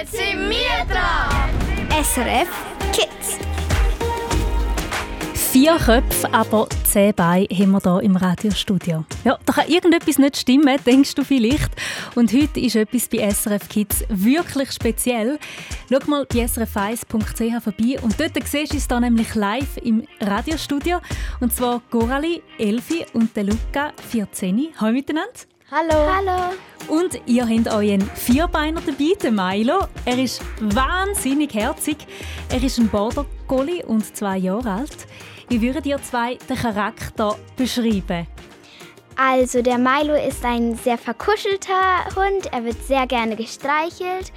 Jetzt sind wir dran! SRF Kids. Vier Köpfe, aber zehn Beine haben wir hier im Radiostudio. Ja, da kann irgendetwas nicht stimmen, denkst du vielleicht. Und heute ist etwas bei SRF Kids wirklich speziell. Schau mal bei srf1.ch vorbei und dort siehst du es dann nämlich live im Radiostudio. Und zwar Gorali, Elfi und der Luca, 14. Hallo miteinander. Hallo. Hallo. Und ihr habt einen Vierbeiner dabei, den Milo. Er ist wahnsinnig herzig. Er ist ein Border Collie und zwei Jahre alt. Wie würdet ihr zwei den Charakter beschreiben? Also der Milo ist ein sehr verkuschelter Hund. Er wird sehr gerne gestreichelt.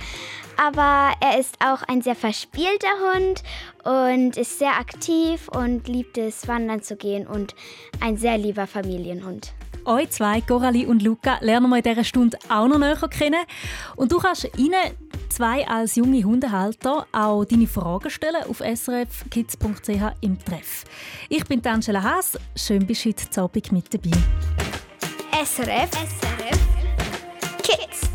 Aber er ist auch ein sehr verspielter Hund und ist sehr aktiv und liebt es, wandern zu gehen und ein sehr lieber Familienhund. Euch zwei, Coralie und Luca, lernen wir in dieser Stunde auch noch näher kennen. Und du kannst ihnen zwei als junge Hundehalter auch deine Fragen stellen auf srfkids.ch im Treff. Ich bin Angela Haas. Schön bist du heute Abend mit dabei. SRF, SRF Kids.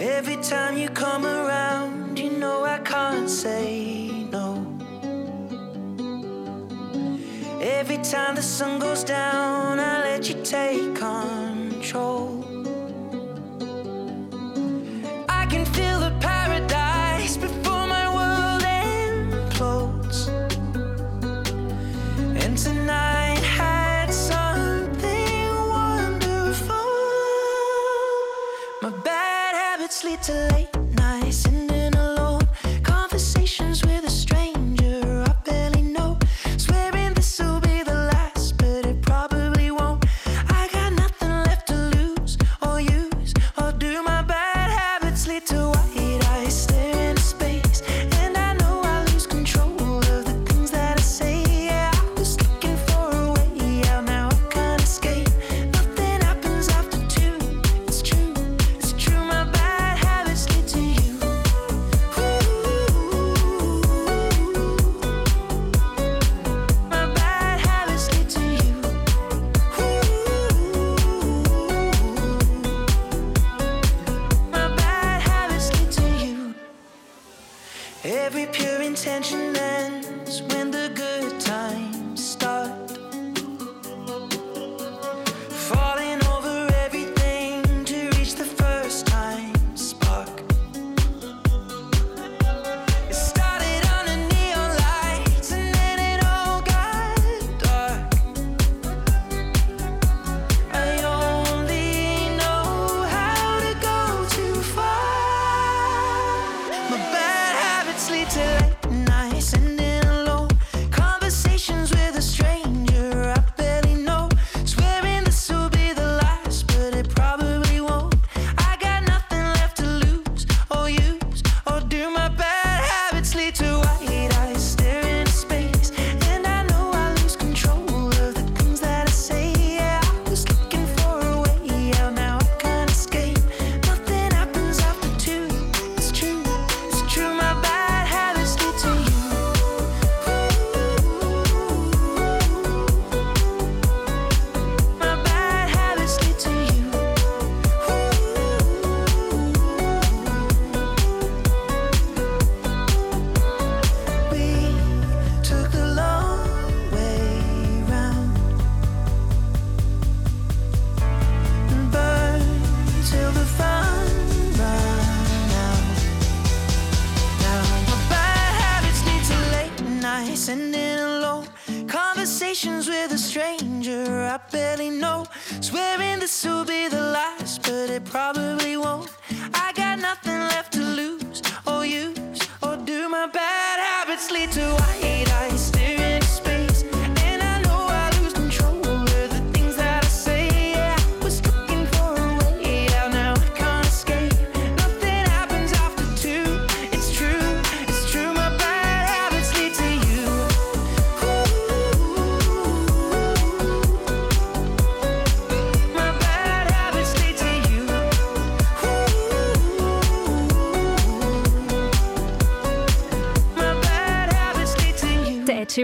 Every time you come around, you know I can't say no. Every time the sun goes down, I let you take control. I can feel the paradise before my world implodes. And tonight had something wonderful. My bad habits lead to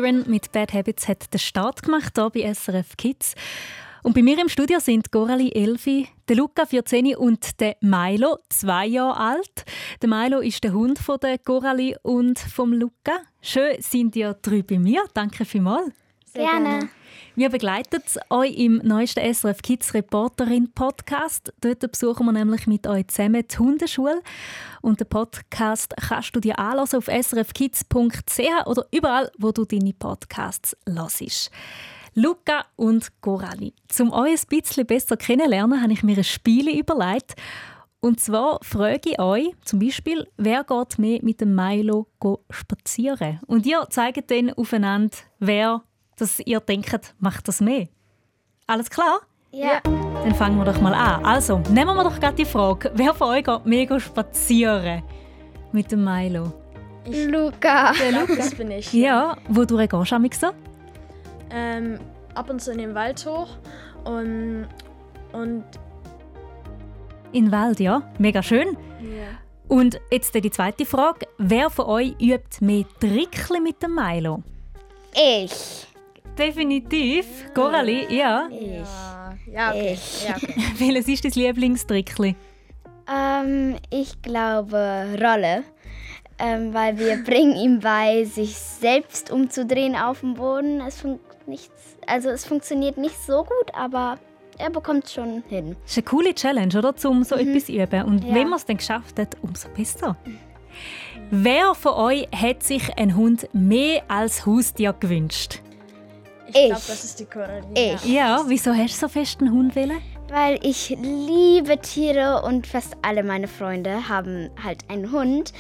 Sheeran mit Bad Habits hat den Start gemacht hier bei SRF Kids. Und bei mir im Studio sind Gorali Elfi, der Luca 14 und der Milo, zwei Jahre alt. Der Milo ist der Hund von der Gorali und vom Luca. Schön sind ihr drei bei mir. Danke vielmals. Sehr gerne. Wir begleiten euch im neuesten SRF Kids Reporterin Podcast. Dort besuchen wir nämlich mit euch zusammen die Hundeschule. Und den Podcast kannst du dir anhören auf srfkids.ch oder überall, wo du deine Podcasts hörst. Luca und Gorali. Um euch ein bisschen besser kennenzulernen, habe ich mir ein Spiel überlegt. Und zwar frage ich euch zum Beispiel, wer geht mehr mit dem Milo spazieren? Und ihr zeigt dann aufeinander, wer dass ihr denkt, macht das mehr. Alles klar? Ja. Dann fangen wir doch mal an. Also, nehmen wir doch gerade die Frage, wer von euch geht mega spazieren mit dem Milo? Luca. Der Lukas bin ich. Ja, wodurch gehst du amig so? Ähm, ab und zu in den Wald hoch und, und In den Wald, ja. Mega schön. ja. Und jetzt die zweite Frage. Wer von euch übt mehr Trickli mit dem Milo? Ich. Definitiv. Gorali, ja. Ja, ja, okay. Ich. Ja, okay. Welches ist dein Lieblingstrickli? Ähm, ich glaube Rolle. Ähm, weil wir bringen ihm bei, sich selbst umzudrehen auf dem Boden. Es, fun nichts, also es funktioniert nicht so gut, aber er bekommt es schon hin. Das ist eine coole Challenge, oder? Um so etwas zu üben. Und Ja. wenn man es dann geschafft hat, umso besser. Wer von euch hat sich einen Hund mehr als Haustier gewünscht? Ich Ich. glaube, das ist die Coraline. Ich. Ja, wieso hast du so fest einen Hund wählen? Weil ich liebe Tiere und fast alle meine Freunde haben halt einen Hund.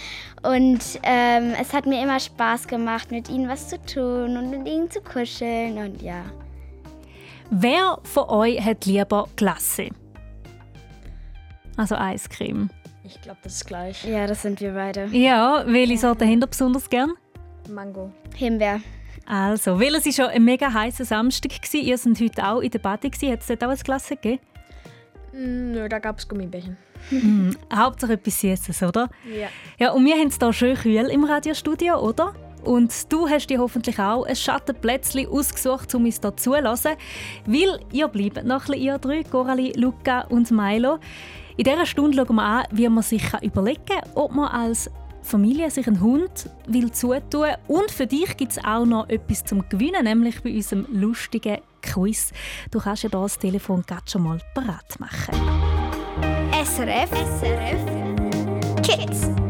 Und ähm, es hat mir immer Spaß gemacht, mit ihnen was zu tun und mit ihnen zu kuscheln und ja. Wer von euch hat lieber Glasse? Also Eiscreme. Ich glaube, das ist gleich. Ja, das sind wir beide. Ja, welche Sorte habt ihr besonders gern? Mango. Himbeer. Also, weil es war schon ein mega heißer Samstag war, ihr seid heute auch in der Bade, hat es dort auch ein Glas gegeben? Mm, Nö, da gab es Gummibärchen. Mm, Hauptsache etwas Süßes, oder? Ja. Ja, und wir haben es hier schön kühl im Radiostudio, oder? Und du hast dir hoffentlich auch ein Schattenplätzchen ausgesucht, um uns hier zuzulassen. Weil ihr bleibt noch ein bisschen, ihr drei, Coralie, Luca und Milo. In dieser Stunde schauen wir an, wie man sich überlegen kann, ob man als Familie sich einen Hund will zutun Und für dich gibt es auch noch etwas zum Gewinnen, nämlich bei unserem lustigen Quiz. Du kannst ja hier das Telefon gerade schon mal bereit machen. SRF. SRF. Kids.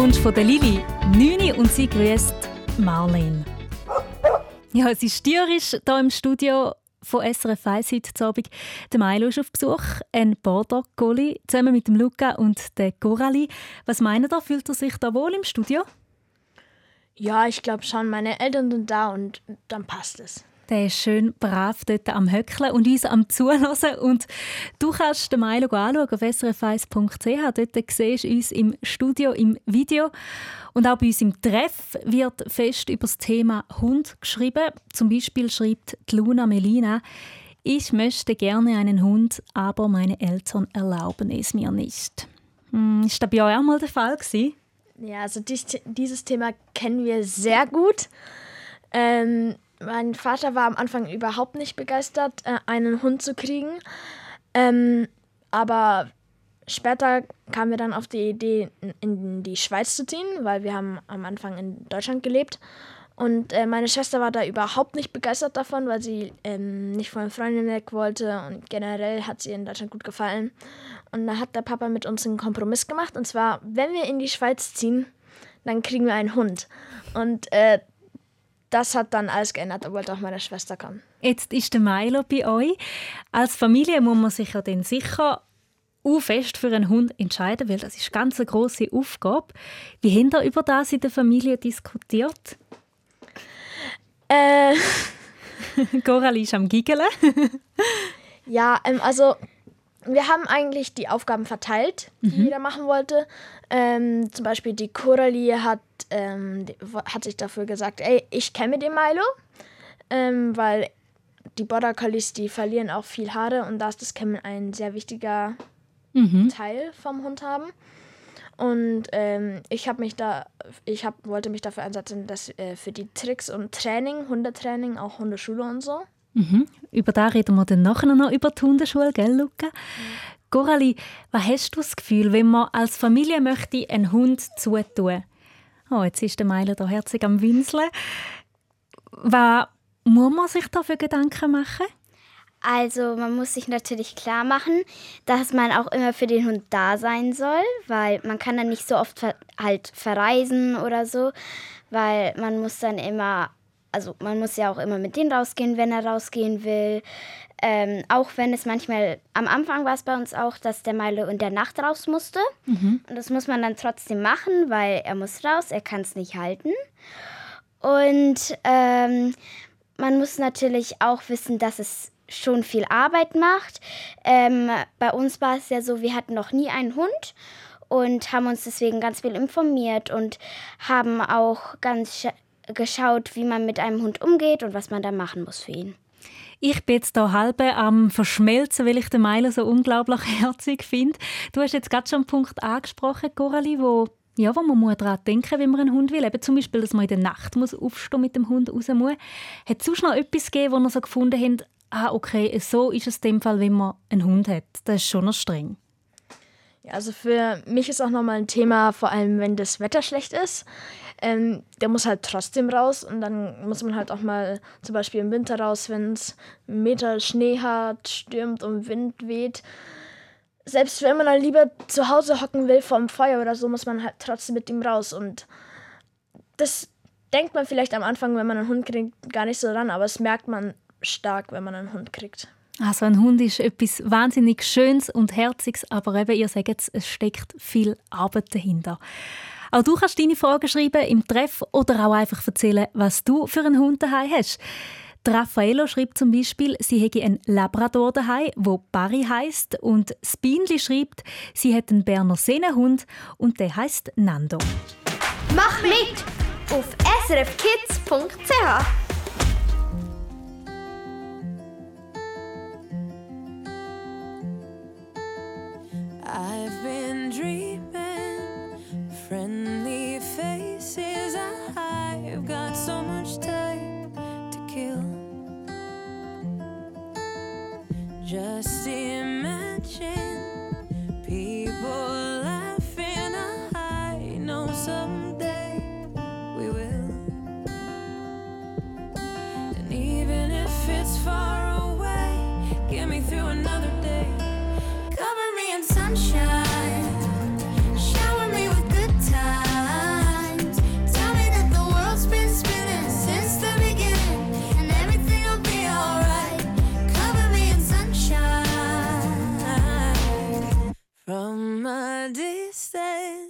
Ist der Musikwunsch von der Lili, 9 und sie grüßt Marlene. Ja, es ist tierisch hier im Studio von SRF 1 heute Abend. Der Milo ist auf Besuch, ein Border Collie, zusammen mit dem Luca und der Coralie. Was meint ihr, fühlt er sich da wohl im Studio? Ja, ich glaube schon, meine Eltern sind da und dann passt es. Der ist schön brav dort am Höckeln und uns am Zuhören. Und du kannst den Milo anschauen auf srf1.ch. Dort siehst du uns im Studio, im Video. Und auch bei uns im Treff wird fest über das Thema Hund geschrieben. Zum Beispiel schreibt Luna Melina, ich möchte gerne einen Hund, aber meine Eltern erlauben es mir nicht. Hm, ist das bei euch auch mal der Fall gewesen? Ja, also dies, dieses Thema kennen wir sehr gut. Ähm, mein Vater war am Anfang überhaupt nicht begeistert, äh, einen Hund zu kriegen. Ähm, aber später kamen wir dann auf die Idee, in- die Schweiz zu ziehen, weil wir haben am Anfang in Deutschland gelebt. Und äh, meine Schwester war da überhaupt nicht begeistert davon, weil sie ähm, nicht von Freundin weg wollte und generell hat sie in Deutschland gut gefallen. Und da hat der Papa mit uns einen Kompromiss gemacht. Und zwar, wenn wir in die Schweiz ziehen, dann kriegen wir einen Hund. Und äh, das hat dann alles geändert. Wollte auch meine Schwester kommen. Jetzt ist der Milo bei euch. Als Familie muss man sich ja dann sicher auch fest für einen Hund entscheiden, weil das ist ganz eine große Aufgabe. Wie habt ihr über das in der Familie diskutiert? Äh, Coralie ist am Giggeln. ja, ähm, also wir haben eigentlich die Aufgaben verteilt, die jeder machen wollte. Ähm, zum Beispiel die Coralie hat, ähm, die, hat sich dafür gesagt, ey, ich kenne den Milo, ähm, weil die Border Collies, die verlieren auch viel Haare und da ist das Kämmen ein sehr wichtiger Teil vom Hund haben. Und ähm, ich habe mich da, ich hab, wollte mich dafür einsetzen, dass äh, für die Tricks und Training, Hundetraining, auch Hundeschule und so. Mhm. Über da reden wir dann nachher noch über die Hundeschule, gell, Luca? Coralie, was hast du das Gefühl, wenn man als Familie möchte einen Hund zutun? Oh, jetzt ist der Meiler da herzig am Winseln. Was muss man sich da für Gedanken machen? Also man muss sich natürlich klar machen, dass man auch immer für den Hund da sein soll, weil man kann dann nicht so oft ver halt verreisen oder so, weil man muss dann immer, also man muss ja auch immer mit denen rausgehen, wenn er rausgehen will. Ähm, auch wenn es manchmal, am Anfang war es bei uns auch, dass der Milo in der Nacht raus musste. Und das muss man dann trotzdem machen, weil er muss raus, er kann es nicht halten. Und ähm, man muss natürlich auch wissen, dass es schon viel Arbeit macht. Ähm, bei uns war es ja so, wir hatten noch nie einen Hund und haben uns deswegen ganz viel informiert und haben auch ganz geschaut, wie man mit einem Hund umgeht und was man da machen muss für ihn. Ich bin jetzt hier halb am Verschmelzen, weil ich den Milo so unglaublich herzig finde. Du hast jetzt gerade schon einen Punkt angesprochen, Coralie, wo, ja, wo man daran denken muss, wenn man einen Hund will. Eben zum Beispiel, dass man in der Nacht muss aufstehen mit dem Hund raus muss. Hat es sonst noch etwas gegeben, wo ihr so gefunden habt, ah, okay, so ist es in dem Fall, wenn man einen Hund hat. Das ist schon noch streng. Ja, also für mich ist auch nochmal ein Thema, vor allem wenn das Wetter schlecht ist. Ähm, der muss halt trotzdem raus und dann muss man halt auch mal zum Beispiel im Winter raus, wenn es einen Meter Schnee hat, stürmt und Wind weht. Selbst wenn man dann lieber zu Hause hocken will vorm Feuer oder so, muss man halt trotzdem mit ihm raus. Und das denkt man vielleicht am Anfang, wenn man einen Hund kriegt, gar nicht so dran, aber es merkt man stark, wenn man einen Hund kriegt. Also ein Hund ist etwas wahnsinnig Schönes und Herziges, aber eben, ihr sagt es, steckt viel Arbeit dahinter. Auch du kannst deine Fragen schreiben im Treff oder auch einfach erzählen, was du für einen Hund daheim hast. Die Raffaello schreibt zum Beispiel, sie hätte einen Labrador daheim, wo Barry heißt, und Spinli schreibt, sie hat einen Berner Sennenhund und der heißt Nando. Mach mit auf srfkids.ch. I've my distance.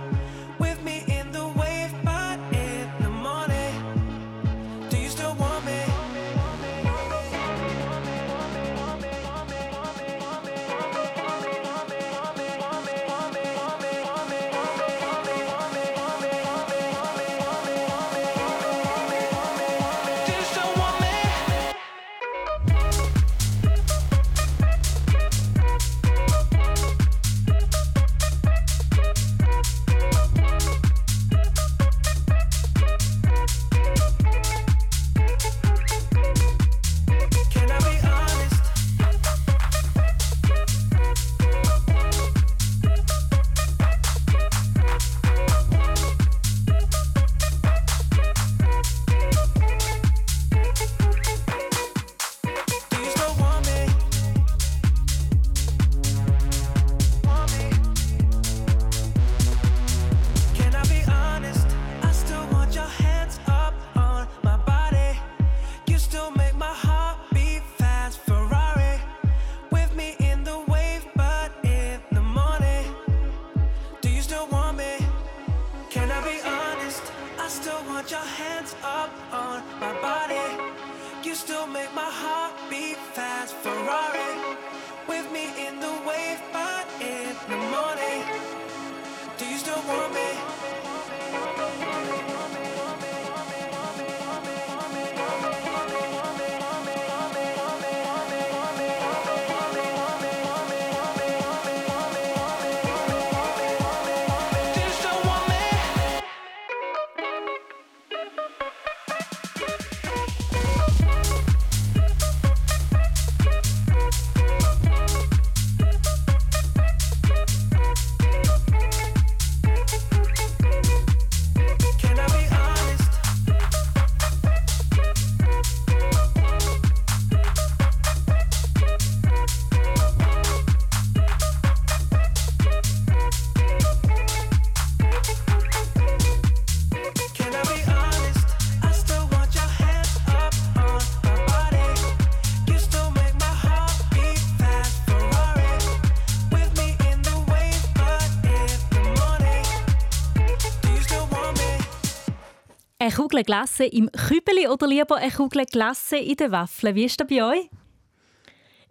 Eine Kugel Glasse im Kübeli oder lieber eine Kugel Glasse in der Waffel? Wie ist das bei euch?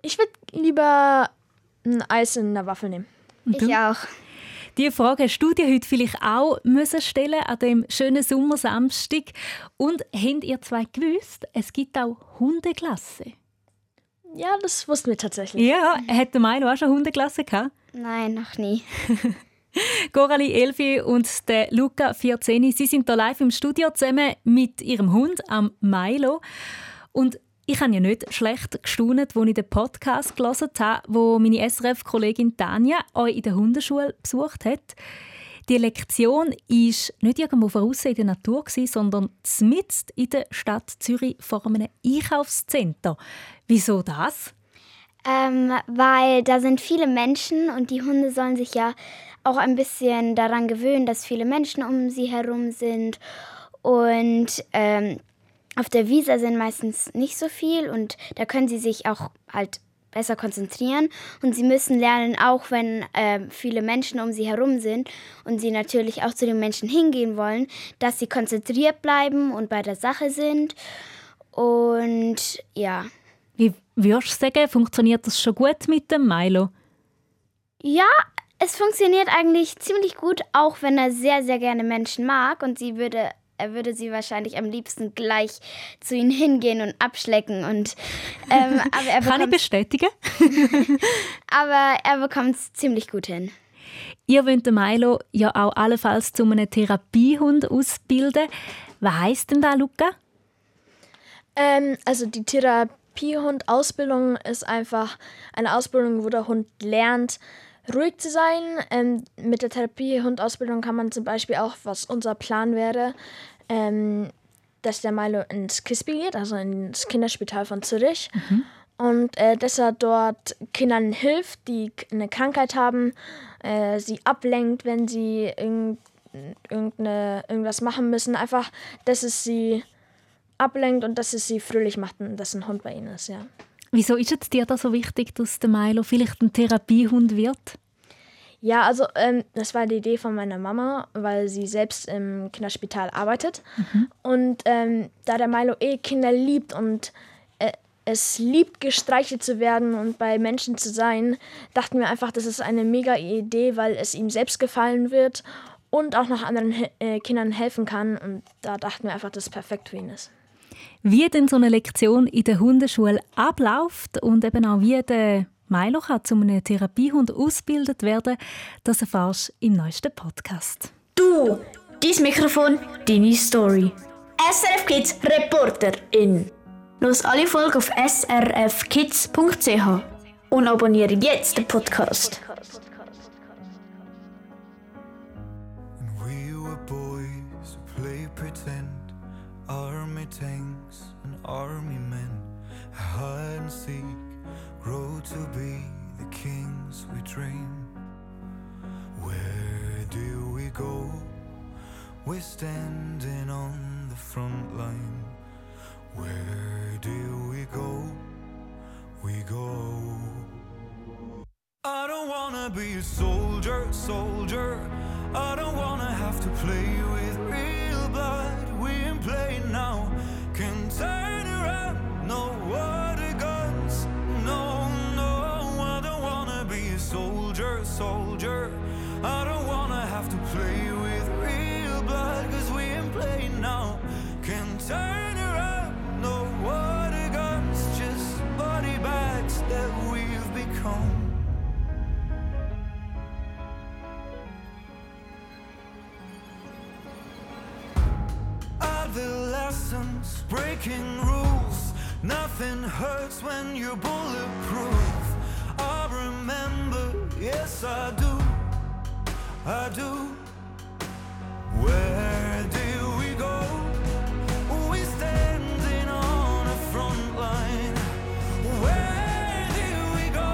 Ich würde lieber ein Eis in einer Waffel nehmen. Ich auch. Diese Frage hast du dir heute vielleicht auch müssen stellen an dem schönen Sommersamstag. Und habt ihr zwei gewusst, es gibt auch Hundeglasse? Ja, das wussten wir tatsächlich. Ja, hat der Milo auch schon Hundeglasse gehabt? Nein, noch nie. Coralie Elfi und der Luca 14, sie sind hier live im Studio zusammen mit ihrem Hund am Milo. Und ich habe ja nicht schlecht gestaunt, als ich den Podcast gelesen habe, wo meine SRF-Kollegin Tanja euch in der Hundeschule besucht hat. Die Lektion war nicht irgendwo voraus in der Natur, sondern mitten in der Stadt Zürich vor einem Einkaufscenter. Wieso das? Ähm, weil da sind viele Menschen und die Hunde sollen sich ja auch ein bisschen daran gewöhnen, dass viele Menschen um sie herum sind. Und ähm, auf der Wiese sind meistens nicht so viel und da können sie sich auch halt besser konzentrieren. Und sie müssen lernen, auch wenn ähm, viele Menschen um sie herum sind und sie natürlich auch zu den Menschen hingehen wollen, dass sie konzentriert bleiben und bei der Sache sind. Und ja. Wie würdest du sagen, funktioniert das schon gut mit dem Milo? Ja, es funktioniert eigentlich ziemlich gut, auch wenn er sehr, sehr gerne Menschen mag und sie würde, er würde sie wahrscheinlich am liebsten gleich zu ihnen hingehen und abschlecken und ähm, aber er Kann ich bestätigen? aber er bekommt es ziemlich gut hin. Ihr wollt den Milo ja auch allenfalls zu einem Therapiehund ausbilden. Was heisst denn da, Luca? Ähm, also die Therapiehund-Ausbildung ist einfach eine Ausbildung, wo der Hund lernt, ruhig zu sein. Ähm, mit der Therapiehund-Ausbildung kann man zum Beispiel auch, was unser Plan wäre, ähm, dass der Milo ins KISSBY geht, also ins Kinderspital von Zürich. Und äh, dass er dort Kindern hilft, die eine Krankheit haben, äh, sie ablenkt, wenn sie irgend, irgendeine, irgendwas machen müssen. Einfach, dass es sie ablenkt und dass es sie fröhlich macht und dass ein Hund bei ihnen ist, ja. Wieso ist es dir da so wichtig, dass der Milo vielleicht ein Therapiehund wird? Ja, also ähm, das war die Idee von meiner Mama, weil sie selbst im Kinderspital arbeitet. Und ähm, da der Milo eh Kinder liebt und äh, es liebt, gestreichelt zu werden und bei Menschen zu sein, dachten wir einfach, das ist eine mega Idee, weil es ihm selbst gefallen wird und auch noch anderen äh, Kindern helfen kann. Und da dachten wir einfach, das ist perfekt für ihn ist. Wie denn so eine Lektion in der Hundeschule abläuft und eben auch wie der Milo kann zu einem Therapiehund ausgebildet werden, das erfährst du im neuesten Podcast. Du, dein Mikrofon, deine Story. SRF Kids Reporter in. Los alle Folgen auf srfkids.ch und abonniere jetzt den Podcast. And we were boys who play pretend, army tanks and army men. I hide and seek, grow to be the kings we dream. Where do we go? We're standing on the front line. Where do we go? We go. I don't wanna be a soldier, soldier. I don't wanna have to play with real blood. We ain't playing now. Can The lessons, breaking rules. Nothing hurts when you're bulletproof. I remember, yes, I do. I do. Where do we go? We standing on a front line. Where do we go?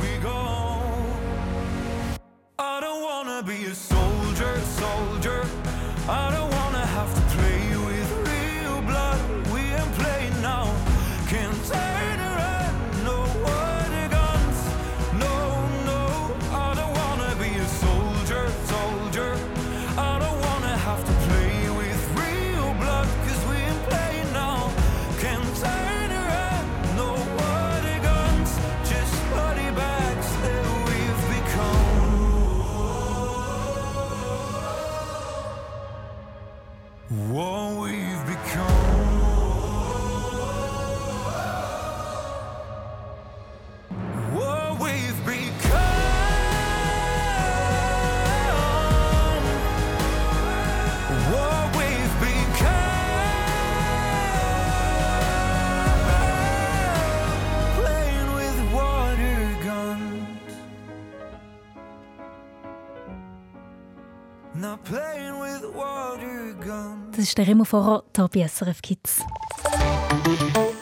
We go. I don't wanna be a soldier, soldier. I don't wanna Das ist der Remo Vorer, hier bei SRF Kids.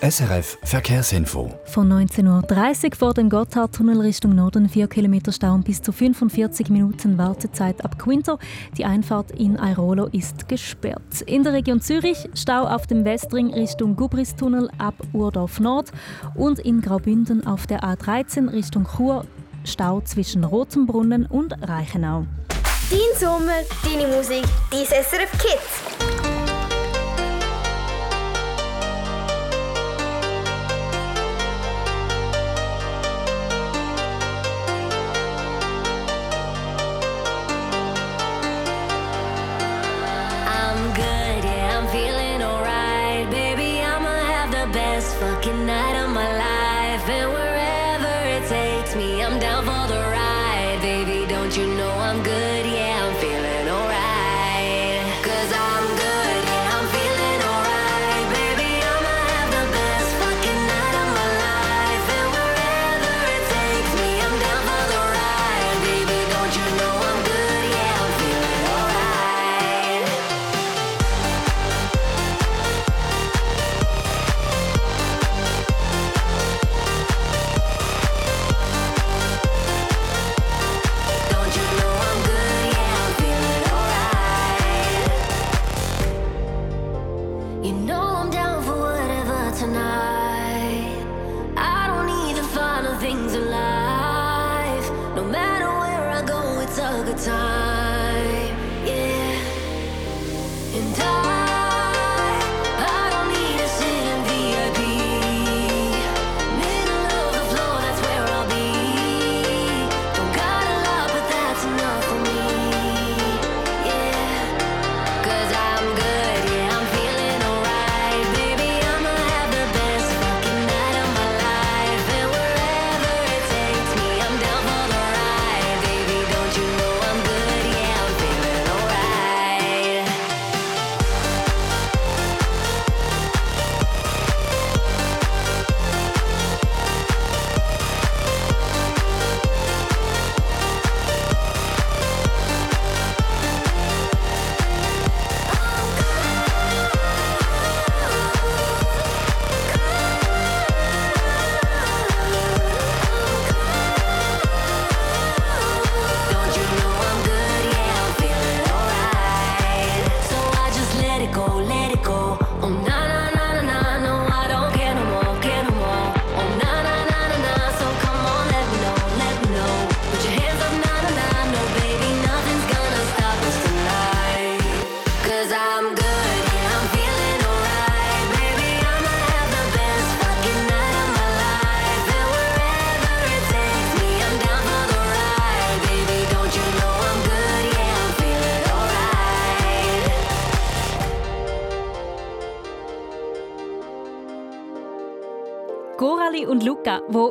SRF Verkehrsinfo. Von 19.30 Uhr vor dem Gotthardtunnel Richtung Norden 4 km Stau und bis zu 45 Minuten Wartezeit ab Quinto. Die Einfahrt in Airolo ist gesperrt. In der Region Zürich Stau auf dem Westring Richtung Gubristunnel ab Urdorf Nord und in Graubünden auf der A13 Richtung Chur Stau zwischen Rotenbrunnen und Reichenau. Dein Sommer, deine Musik, dein SRF Kids.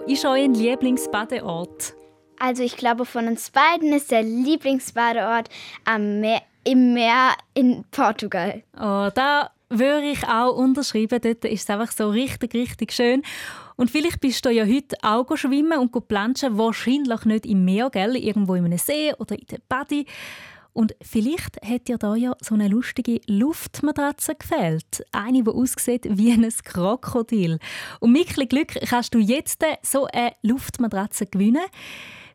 Ist euer Lieblingsbadeort? Also ich glaube, von uns beiden ist der Lieblingsbadeort am Meer, im Meer in Portugal. Oh, da würde ich auch unterschreiben. Dort ist es einfach so richtig, richtig schön. Und vielleicht bist du ja heute auch schwimmen und planschen, wahrscheinlich nicht im Meer, gell? irgendwo in einem See oder in der Badi. Und vielleicht hat dir da ja so eine lustige Luftmatratze gefällt. Eine, die aussieht wie ein Krokodil. Und mit Glück kannst du jetzt so eine Luftmatratze gewinnen.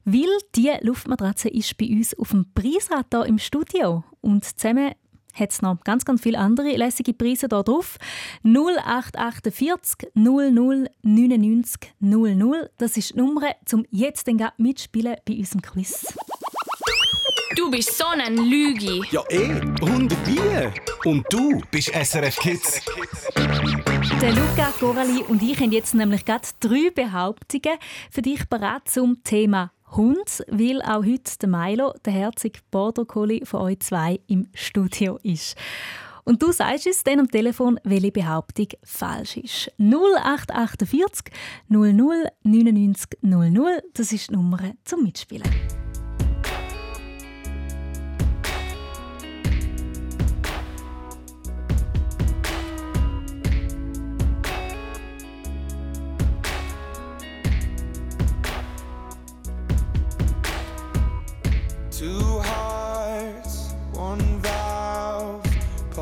Weil diese Luftmatratze ist bei uns auf dem Preisrad hier im Studio. Und zusammen hat es noch ganz, ganz viele andere lässige Preise hier drauf. 0848 00 99 00. Das ist die Nummer, um jetzt mitspielen bei unserem Quiz. Du bist so ein Lüge. Ja, eh. Und wie? Und du bist SRF Kids. Der Luca, Gorali und ich haben jetzt nämlich gerade drei Behauptungen für dich bereit zum Thema Hund, weil auch heute der Milo, der herzige Border Collie von euch zwei, im Studio ist. Und du sagst es dann am Telefon, welche Behauptung falsch ist. 0848 00 99 00, das ist die Nummer zum Mitspielen.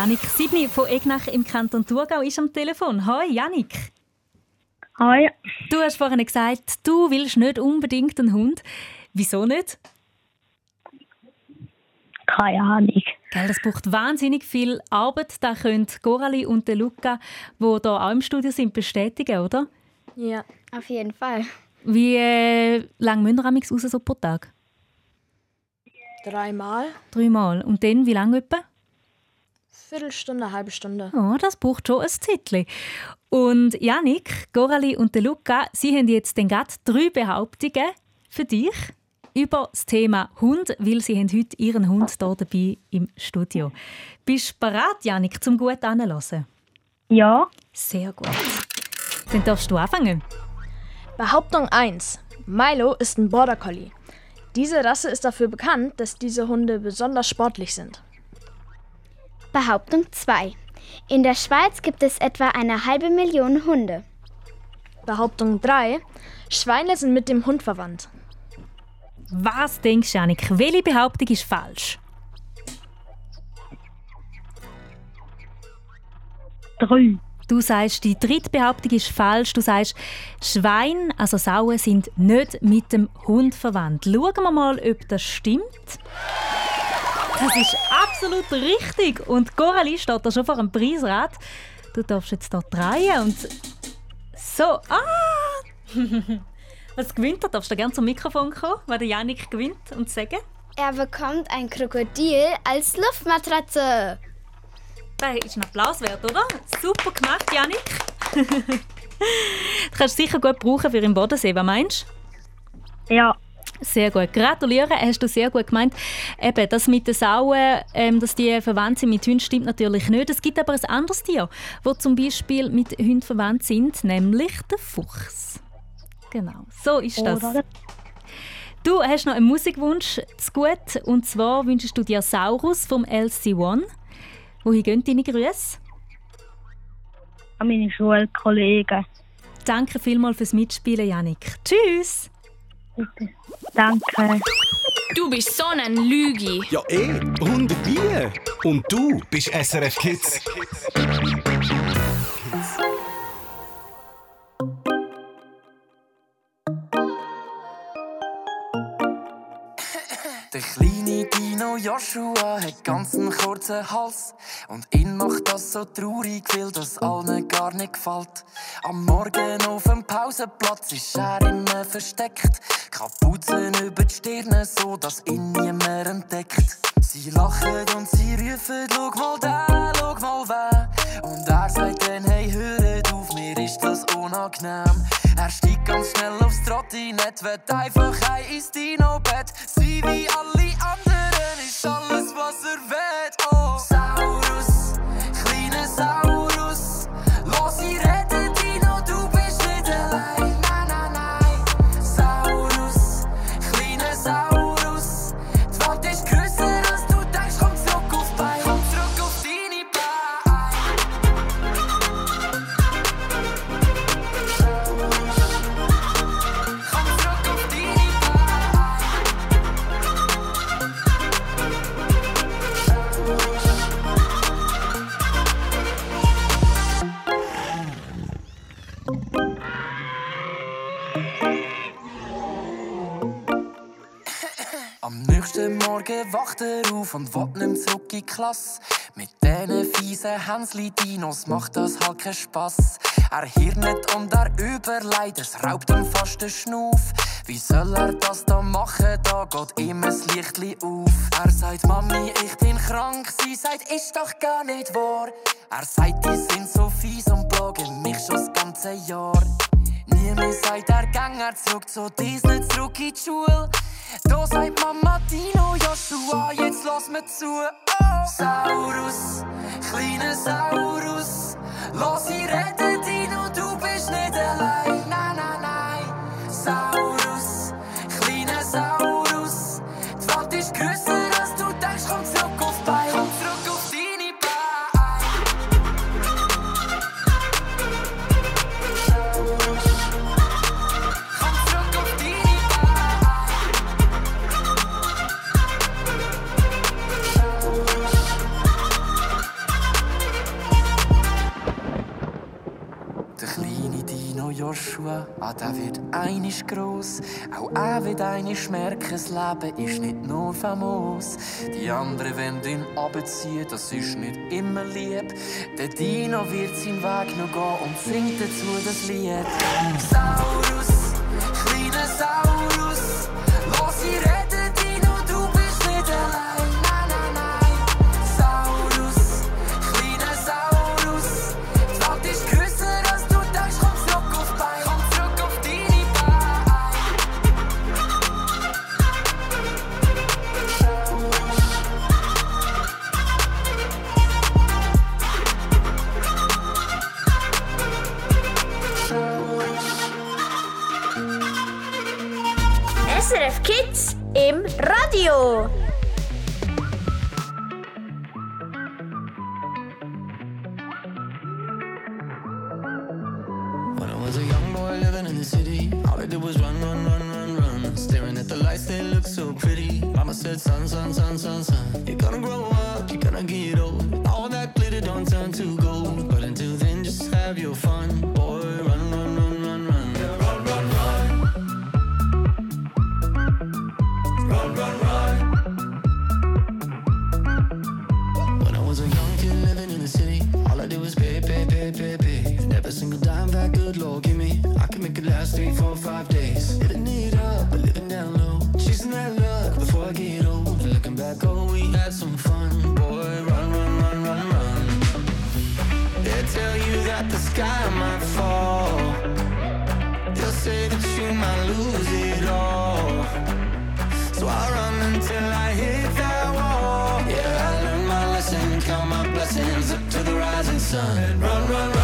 Janik Sidney von Egnach im Kanton Thurgau ist am Telefon. Hoi, Janik. Hi. Du hast vorhin gesagt, du willst nicht unbedingt einen Hund. Wieso nicht? Keine Ahnung. Gell, das braucht wahnsinnig viel Arbeit. Da können Gorali und der Luca, die hier auch im Studio sind, bestätigen, oder? Ja. Auf jeden Fall. Wie äh, lange müssen wir amigs raus so pro Tag? Dreimal. Dreimal. Und dann, wie lange etwa? Viertelstunde, halbe Stunde. Oh, das braucht schon ein Zeitchen. Und Janik, Gorali und der Luca, sie haben jetzt dann gerade drei Behauptungen für dich über das Thema Hund, weil sie haben heute ihren Hund hier dabei im Studio. Bist du bereit, Janik, zum gut anzuhören? Ja. Sehr gut. Dann darfst du anfangen. Behauptung 1. Milo ist ein Border Collie. Diese Rasse ist dafür bekannt, dass diese Hunde besonders sportlich sind. Behauptung 2. In der Schweiz gibt es etwa eine halbe Million Hunde. Behauptung 3. Schweine sind mit dem Hund verwandt. Was denkst du, Janik? Welche Behauptung ist falsch? Drei. Du sagst, die dritte Behauptung ist falsch. Du sagst, Schweine, also Sauen, sind nicht mit dem Hund verwandt. Schauen wir mal, ob das stimmt. Das ist absolut richtig. Und Coralie steht da schon vor dem Preisrad. Du darfst jetzt hier drehen und so. Ah! Was gewinnt er? Darfst du gerne zum Mikrofon kommen, wenn der Janik gewinnt und sagen? Er bekommt ein Krokodil als Luftmatratze. Das ist ein Applaus wert, oder? Super gemacht, Janik. du kannst sicher gut brauchen für im Bodensee. Was meinst du? Ja. Sehr gut. Gratuliere, hast du sehr gut gemeint. Eben, das mit den Sauen, ähm, dass die verwandt sind mit Hunden, stimmt natürlich nicht. Es gibt aber ein anderes Tier, das zum Beispiel mit Hunden verwandt sind, nämlich der Fuchs. Genau, so ist das. Du hast noch einen Musikwunsch zu gut. Und zwar wünschst du dir Saurus vom LC1. Wohin gehen deine Grüße? An meine Schulkollegen. Danke vielmals fürs Mitspielen, Janik. Tschüss! Bitte. Danke. Du bist so ein Lügi. Ja, eh. Und wie? Und du bist SRF Kids. Der kleine Dino Joshua hat ganz einen kurzen Hals. Und ihn macht das so traurig, weil das allen gar nicht gefällt. Am Morgen auf dem Pausenplatz ist er immer versteckt. Kapuzen über die Stirne, so dass ihn niemand entdeckt. Sie lachen und sie rufen, schau mal da, schau mal wer. Und er sagt dann, hey, mir ist das unangenehm. Er steigt ganz schnell aufs Trottinett, wird einfach ein ins Dino-Bett. Sie wie alle anderen ist alles, was er will. Oh, Morgen wacht er auf und will nicht mehr zurück in die Klasse. Mit diesen fiesen Hänsli-Dinos macht das halt keinen Spass. Er hirnet und er überleidet, es raubt ihm fast den Schnuff. Wie soll er das da machen? Da geht ihm ein Lichtli auf. Er sagt, Mami, ich bin krank. Sie sagt, ist doch gar nicht wahr. Er sagt, die sind so fies und plagen mich schon das ganze Jahr. Mehr sagt er, gang er zurück zu Disney, zurück in die Schule. Da sagt Mama Dino, Joshua, jetzt lass mir zu. Saurus, kleiner Saurus, lass sie reden, Dino, du bist nicht allein. Nein, nein, nein. Saurus, kleiner Saurus, die Welt ist grösser, wird einisch merken, das Leben ist nicht nur famos. Die anderen wollen ihn abziehen, das ist nicht immer lieb. Der Dino wird seinen Weg noch gehen und singt dazu das Lied. Saurus, kleiner Saurus, in the city, all I did was pay, pay, pay, pay, pay. And every single dime that good Lord give me, I can make it last three, four, five days. Living it up, but living down low. Chasing that luck before I get old. Looking back, oh, we had some fun. Boy, run, run, run, run, run. They tell you that the sky might fall. They'll say that you might lose it sun. Run, run, run.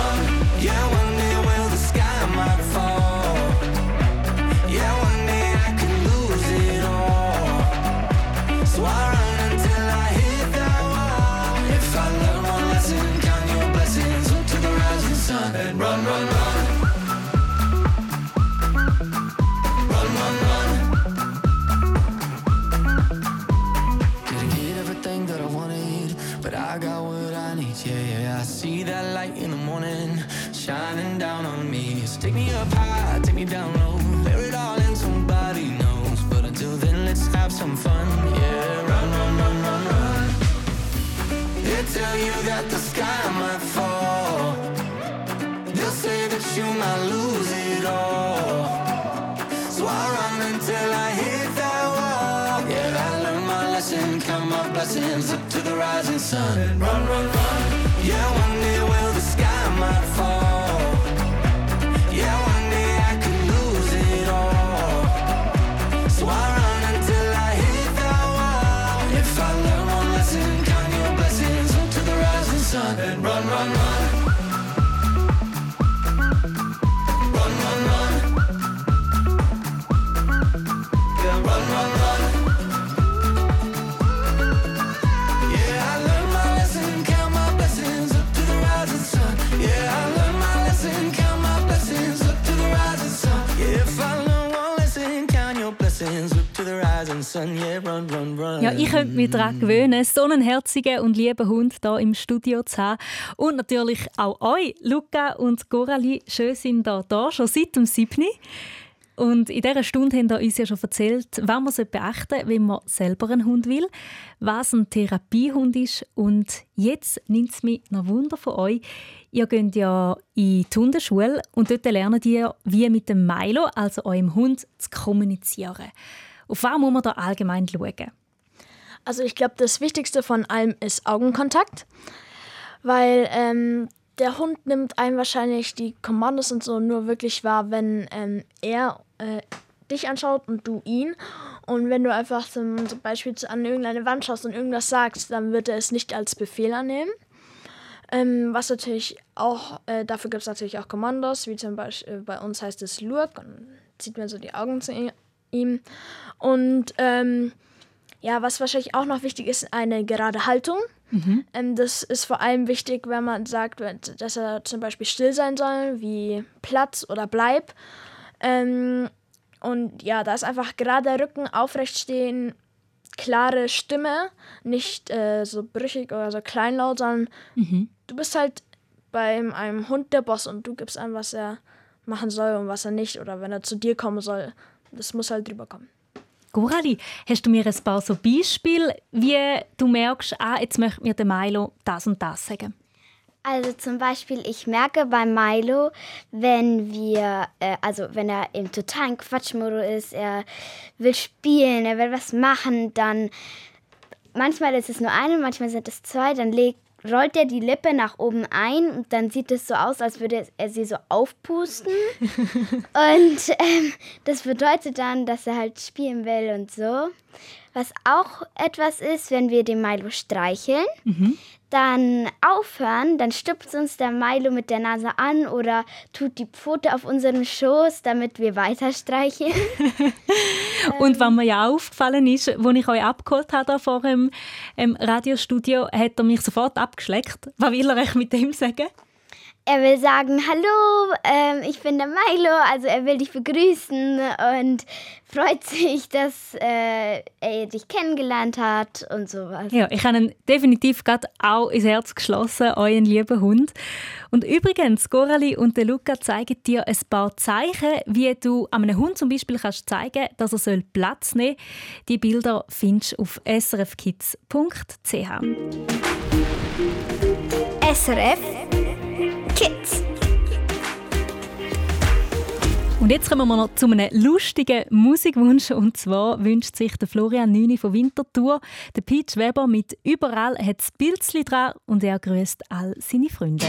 Rising sun. and Run, run, run. Yeah, one day will the sky might fall. Yeah, one day I could lose it all. So I run until I hit that wall. If I learn one lesson, count your blessings to the rising sun. Run, run, run. Run, ich könnte mich daran gewöhnen, so einen herzigen und lieben Hund hier im Studio zu haben. Und natürlich auch euch, Luca und Gorali, schön sind da, da schon seit dem 7. Und in dieser Stunde haben wir uns ja schon erzählt, was man beachten sollte, wenn man selber einen Hund will, was ein Therapiehund ist. Und jetzt nimmt es mich noch Wunder von euch. Ihr geht ja in die Hundeschule und dort lernt ihr, wie mit dem Milo, also eurem Hund, zu kommunizieren. Auf was muss man da allgemein schauen? Also ich glaube, das Wichtigste von allem ist Augenkontakt, weil ähm, der Hund nimmt einem wahrscheinlich die Kommandos und so nur wirklich wahr, wenn ähm, er äh, dich anschaut und du ihn. Und wenn du einfach zum, zum Beispiel an irgendeine Wand schaust und irgendwas sagst, dann wird er es nicht als Befehl annehmen. Ähm, was natürlich auch, äh, dafür gibt es natürlich auch Kommandos, wie zum Beispiel äh, bei uns heißt es Lurk und zieht mir so die Augen zu ihm. Und ähm, ja, was wahrscheinlich auch noch wichtig ist, eine gerade Haltung. Ähm, das ist vor allem wichtig, wenn man sagt, dass er zum Beispiel still sein soll, wie Platz oder bleib. Ähm, und ja, da ist einfach gerader Rücken, aufrecht stehen, klare Stimme, nicht äh, so brüchig oder so kleinlaut, sondern du bist halt bei einem Hund der Boss und du gibst an, was er machen soll und was er nicht. Oder wenn er zu dir kommen soll. Das muss halt drüber kommen. Gorali, hast du mir ein paar so Beispiele, wie du merkst, ah, jetzt möchte mir der Milo das und das sagen? Also zum Beispiel, ich merke bei Milo, wenn wir, äh, also wenn er im totalen Quatschmodus ist, er will spielen, er will was machen, dann manchmal ist es nur eine, manchmal sind es zwei, dann legt, rollt er die Lippe nach oben ein und dann sieht es so aus, als würde er sie so aufpusten. und ähm, das bedeutet dann, dass er halt spielen will und so. Was auch etwas ist, wenn wir den Milo streicheln, dann aufhören, dann stupst uns der Milo mit der Nase an oder tut die Pfote auf unserem Schoß, damit wir weiter streicheln. Und was mir ja aufgefallen ist, als ich euch abgeholt habe vor dem ähm, Radiostudio, hat er mich sofort abgeschleckt. Was will er euch mit dem sagen? Er will sagen, hallo, ähm, ich bin der Milo, also er will dich begrüßen und freut sich, dass äh, er dich kennengelernt hat und sowas. Ja, ich habe ihn definitiv gerade auch ins Herz geschlossen, euren lieben Hund. Und übrigens, Gorali und der Luca zeigen dir ein paar Zeichen, wie du einem Hund zum Beispiel kannst zeigen dass er soll Platz nehmen soll. Die Bilder findest du auf srfkids.ch. SRF Kids. Und jetzt kommen wir noch zu einem lustigen Musikwunsch. Und zwar wünscht sich der Florian Nüni von Winterthur, der Peach Weber mit «Überall hat es Pilzli dran» und er grüßt all seine Freunde.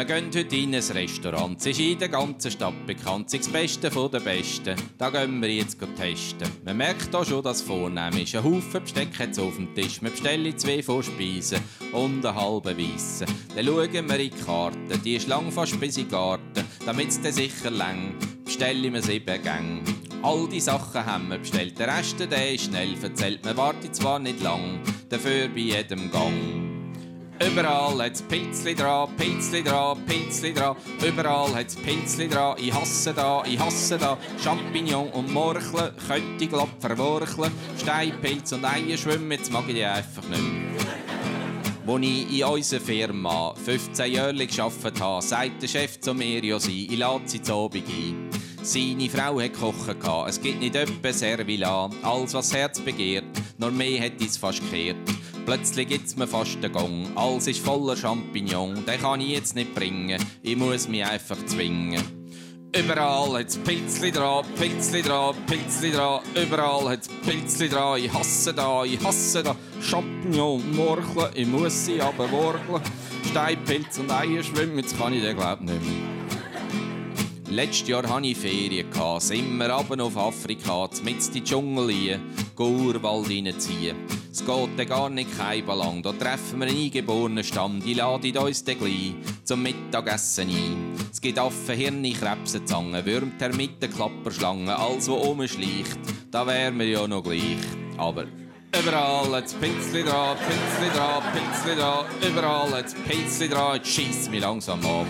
Wir gehen heute in ein Restaurant, es ist in der ganzen Stadt bekannt, es ist das Beste von den Besten. Da gehen wir jetzt testen. Man merkt auch schon, dass vornehm ist. Ein Haufen Besteck jetzt auf dem Tisch. Wir bestellen zwei Vorspeisen und einen halben Weissen. Dann schauen wir in die Karte, die ist lang fast bis in den Garten. Damit es dann sicher lang, bestellen wir sieben Gänge. All die Sachen haben wir bestellt, der Rest der ist schnell verzählt. Man wartet zwar nicht lang, dafür bei jedem Gang. Überall hat's Pilzli dran, Pilzli dran, Pilzli dran. Überall hat's Pilzli dran. Ich hasse da, ich hasse da. Champignon und Morcheln, könnte glatt verwurcheln. Steinpilz und Eier schwimmen, jetzt mag ich die einfach nicht mehr. Als ich in unserer Firma 15 Jahre gearbeitet habe, sagt der Chef zu mir, ja sie, ich lade sie zu Abend ein. Seine Frau hat kochen gehabt. Es gibt nicht öppe Servilan, alles was das Herz begehrt, nur mehr hat es fast gekehrt. Plötzlich gibt's mir fast den Gong, alles ist voller Champignon, den kann ich jetzt nicht bringen, ich muss mich einfach zwingen. Überall hat's Pilzli dran, Pilzli dran, Pilzli dran, überall hat's Pilzli dran, ich hasse da, ich hasse da, Champignon Morcheln, ich muss sie aber workeln. Steinpilz und Eier schwimmen, jetzt kann ich den glaub nicht mehr. Letztes Jahr hatte ich Ferien, sind wir runter auf Afrika, mit in die Dschungel rein, Urwald reinziehen. Es geht dann gar nicht kein lang, da treffen wir einen eingeborenen Stamm, die laden uns dann gleich zum Mittagessen ein. Es gibt Affen, Hirne, Krebse, Zangen, Würm, Termiten, Klapperschlangen, alles was rumschleicht, da wären wir ja noch gleich. Aber Überall hat's Pilzli dran, Pilzli dran, Pilzli dran, überall hat's Pilzli dran, jetzt schiesst mich langsam an.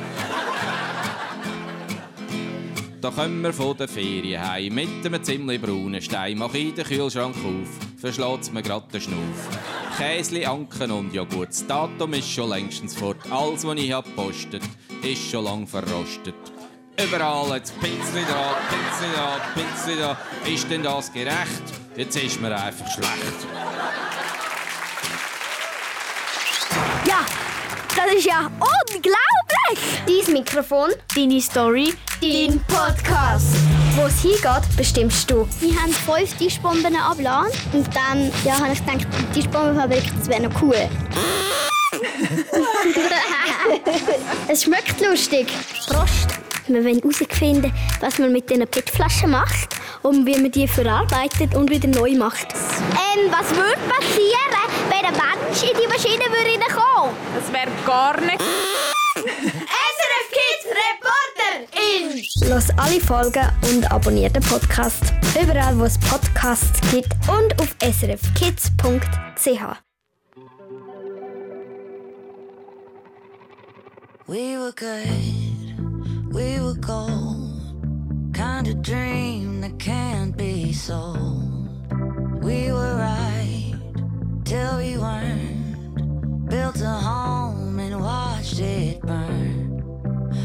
Da kommen wir von der Ferien heim mit einem ziemlich braunen Stein. Mach ich den Kühlschrank auf, verschlägt's mir grad den Schnuff. Käsli, Anken und Joghurt, das Datum ist schon längstens fort. Alles, was ich hab gepostet, ist schon lang verrostet. Überall hat's Pilzli dran, Pilzli dran, Pilzli dran. Ist denn das gerecht? Jetzt ist mir einfach schlecht. Ja, das ist ja unglaublich! Dein Mikrofon, deine Story, dein Podcast. Wo es hingeht, bestimmst du. Wir haben fünf Tischbomben abgeladen und dann ja, habe ich gedacht, die Tischbombenfabrik, das wäre noch cool. es schmeckt lustig. Prost! Wir wollen herausfinden, was man mit diesen PET-Flaschen macht und wie man die verarbeitet und wieder neu macht. Ähm, was würde passieren, wenn ein Mensch in die Maschine würde kommen? Das wäre gar nicht. SRF Kids Reporter in! Los alle Folgen und abonniert den Podcast. Überall, wo es Podcasts gibt und auf srfkids.ch. We were good, we were gold. Kind of dream that can't be sold. We were right till we weren't. Built a home and watched it burn.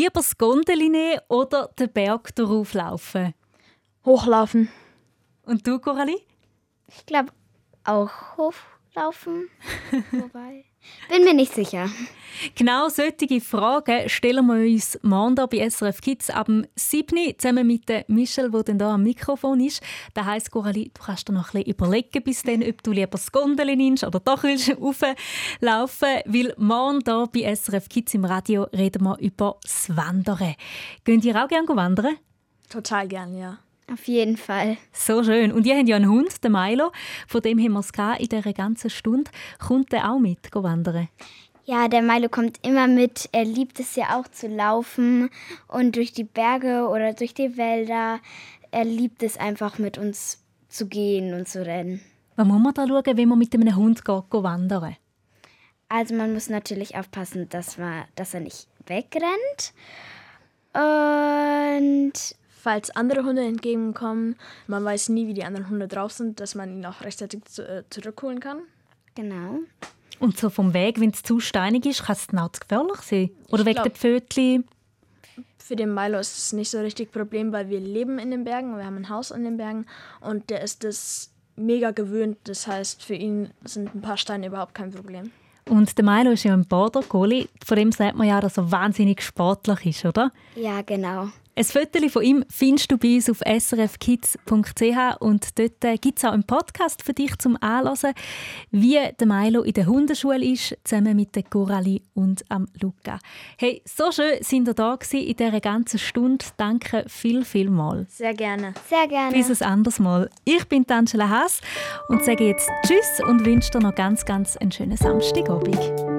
Lieber das Gondeli nehmen oder den Berg darauf laufen? Hochlaufen. Und du, Coralie? Ich glaube auch hochlaufen. Wobei. Bin mir nicht sicher. Genau solche Fragen stellen wir uns morgen hier bei SRF Kids ab dem 7. zusammen mit der Michelle, die dann hier am Mikrofon ist. Das heisst, Coralie, du kannst dir noch ein bisschen überlegen bis dann, ob du lieber das Gondel nimmst oder doch willst rauflaufen Weil morgen hier bei SRF Kids im Radio reden wir über das Wandern. Gehen ihr auch gerne wandern? Total gern, ja. Auf jeden Fall. So schön. Und ihr habt ja einen Hund, den Milo. Von dem haben wir es in dieser ganzen Stunde. Kommt der auch mit wandern? Ja, der Milo kommt immer mit. Er liebt es ja auch zu laufen und durch die Berge oder durch die Wälder. Er liebt es einfach mit uns zu gehen und zu rennen. Was muss man da schauen, wenn man mit einem Hund geht, wandern? Also man muss natürlich aufpassen, dass, man, dass er nicht wegrennt. Und Falls andere Hunde entgegenkommen, man weiß nie, wie die anderen Hunde drauf sind, dass man ihn auch rechtzeitig zu, äh, zurückholen kann. Genau. Und so vom Weg, wenn es zu steinig ist, kann es dann auch zu gefährlich sein? Oder Ich wegen der Pfötchen? Für den Milo ist es nicht so richtig Problem, weil wir leben in den Bergen, wir haben ein Haus in den Bergen und der ist das mega gewöhnt. Das heißt, für ihn sind ein paar Steine überhaupt kein Problem. Und der Milo ist ja ein Border Collie. Von dem sagt man ja, dass er wahnsinnig sportlich ist, oder? Ja, genau. Ein Foto von ihm findest du bei uns auf srfkids.ch und dort äh, gibt es auch einen Podcast für dich zum Anhören, wie der Milo in der Hundeschule ist, zusammen mit der Coralie und am Luca. Hey, so schön sind ihr da gewesen in dieser ganzen Stunde. Danke viel, viel mal. Sehr gerne. Sehr gerne. Bis ein anderes Mal. Ich bin die Angela Haas und sage jetzt Tschüss und wünsche dir noch ganz, ganz einen schönen Samstagabend.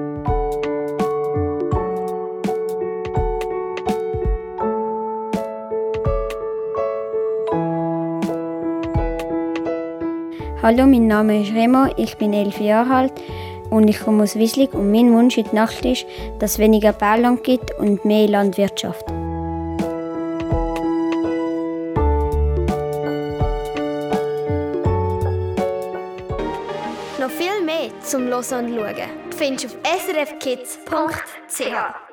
Hallo, mein Name ist Remo, ich bin elf Jahre alt und ich komme aus Wieslig und mein Wunsch in der Nacht ist, dass es weniger Bauland gibt und mehr Landwirtschaft. Noch viel mehr zum Hören und Schauen findest du auf srfkids.ch.